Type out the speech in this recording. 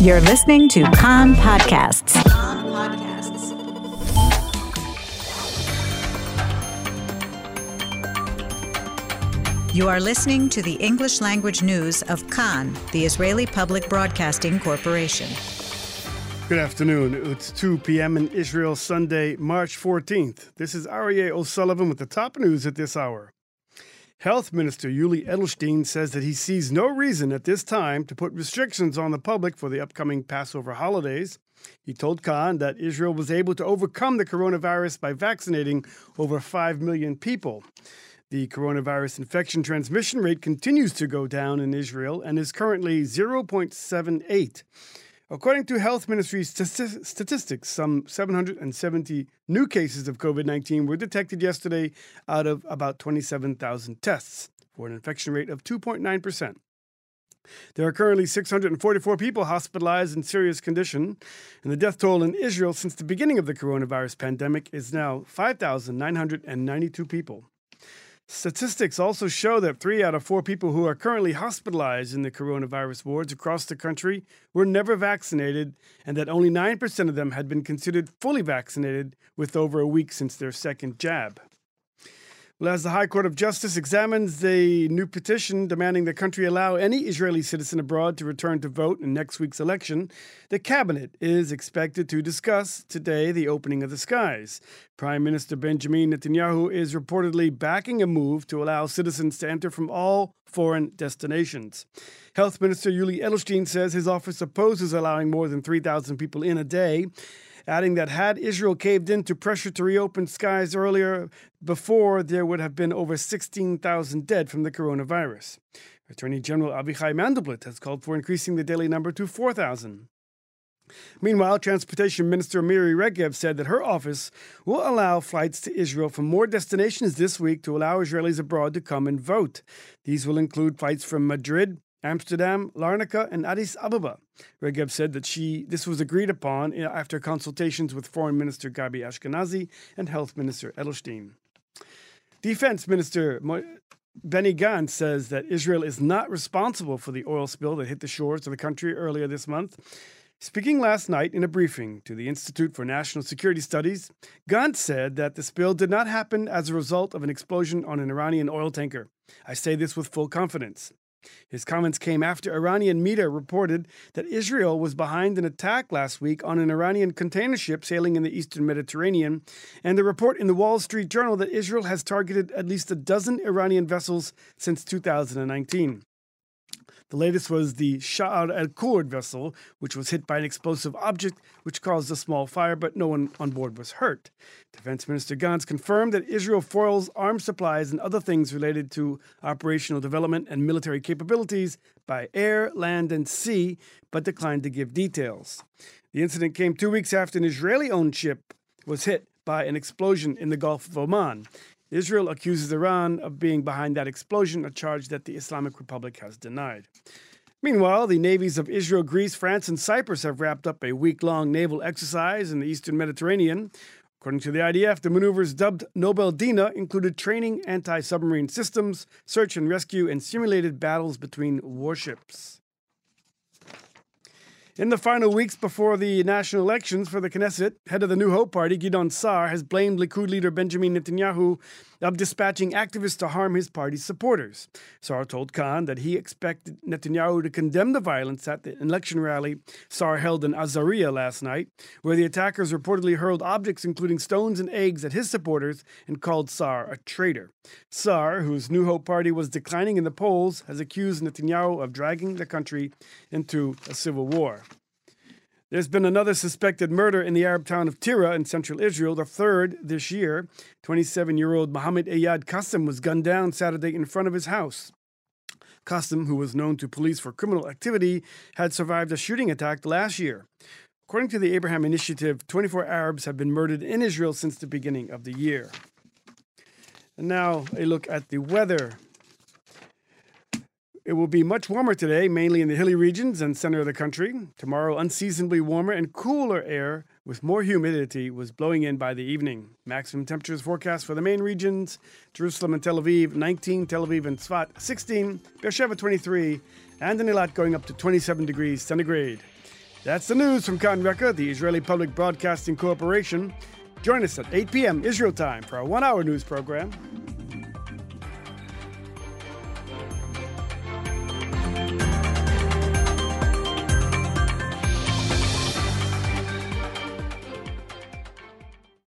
You're listening to Kan Podcasts. You are listening to the English language news of Kan, the Israeli Public Broadcasting Corporation. Good afternoon. It's 2 p.m. in Israel, Sunday, March 14th. This is Aryeh O'Sullivan with the top news at this hour. Health Minister Yuli Edelstein says that he sees no reason at this time to put restrictions on the public for the upcoming Passover holidays. He told Kan that Israel was able to overcome the coronavirus by vaccinating over 5 million people. The coronavirus infection transmission rate continues to go down in Israel and is currently 0.78. According to Health Ministry statistics, some 770 new cases of COVID 19 were detected yesterday out of about 27,000 tests, for an infection rate of 2.9%. There are currently 644 people hospitalized in serious condition, and the death toll in Israel since the beginning of the coronavirus pandemic is now 5,992 people. Statistics also show that three out of four people who are currently hospitalized in the coronavirus wards across the country were never vaccinated, and that only 9% of them had been considered fully vaccinated with over a week since their second jab. Well, as the High Court of Justice examines the new petition demanding the country allow any Israeli citizen abroad to return to vote in next week's election, the cabinet is expected to discuss today the opening of the skies. Prime Minister Benjamin Netanyahu is reportedly backing a move to allow citizens to enter from all foreign destinations. Health Minister Yuli Edelstein says his office opposes allowing more than 3,000 people in a day adding that had Israel caved in to pressure to reopen skies earlier before, there would have been over 16,000 dead from the coronavirus. Attorney General Avichai Mandelblit has called for increasing the daily number to 4,000. Meanwhile, Transportation Minister Miri Regev said that her office will allow flights to Israel from more destinations this week to allow Israelis abroad to come and vote. These will include flights from Madrid, Amsterdam, Larnaca, and Addis Ababa. Regev said that she this was agreed upon after consultations with Foreign Minister Gabi Ashkenazi and Health Minister Edelstein. Defense Minister Benny Gantz says that Israel is not responsible for the oil spill that hit the shores of the country earlier this month. Speaking last night in a briefing to the Institute for National Security Studies, Gantz said that the spill did not happen as a result of an explosion on an Iranian oil tanker. I say this with full confidence. His comments came after Iranian media reported that Israel was behind an attack last week on an Iranian container ship sailing in the eastern Mediterranean, and the report in the Wall Street Journal that Israel has targeted at least a dozen Iranian vessels since 2019. The latest was the Sha'ar al Kurd vessel, which was hit by an explosive object which caused a small fire, but no one on board was hurt. Defense Minister Gantz confirmed that Israel foils arms supplies and other things related to operational development and military capabilities by air, land, and sea, but declined to give details. The incident came two weeks after an Israeli owned ship was hit by an explosion in the Gulf of Oman. Israel accuses Iran of being behind that explosion, a charge that the Islamic Republic has denied. Meanwhile, the navies of Israel, Greece, France, and Cyprus have wrapped up a week long naval exercise in the eastern Mediterranean. According to the IDF, the maneuvers dubbed Noble Dina included training anti submarine systems, search and rescue, and simulated battles between warships. In the final weeks before the national elections for the Knesset, head of the New Hope Party, Gideon Sa'ar, has blamed Likud leader Benjamin Netanyahu of dispatching activists to harm his party's supporters. Sa'ar told Kan that he expected Netanyahu to condemn the violence at the election rally Sa'ar held in Azaria last night, where the attackers reportedly hurled objects including stones and eggs at his supporters and called Sa'ar a traitor. Sa'ar, whose New Hope Party was declining in the polls, has accused Netanyahu of dragging the country into a civil war. There's been another suspected murder in the Arab town of Tira in central Israel, the third this year. 27 year old Mohammed Ayad Qasim was gunned down Saturday in front of his house. Qasim, who was known to police for criminal activity, had survived a shooting attack last year. According to the Abraham Initiative, 24 Arabs have been murdered in Israel since the beginning of the year. And now a look at the weather. It will be much warmer today, mainly in the hilly regions and center of the country. Tomorrow, unseasonably warmer and cooler air with more humidity was blowing in by the evening. Maximum temperatures forecast for the main regions Jerusalem and Tel Aviv 19, Tel Aviv and Tzfat 16, Beersheba 23, and in Eilat going up to 27 degrees centigrade. That's the news from Kan Reka, the Israeli Public Broadcasting Corporation. Join us at 8 p.m. Israel time for our one hour news program.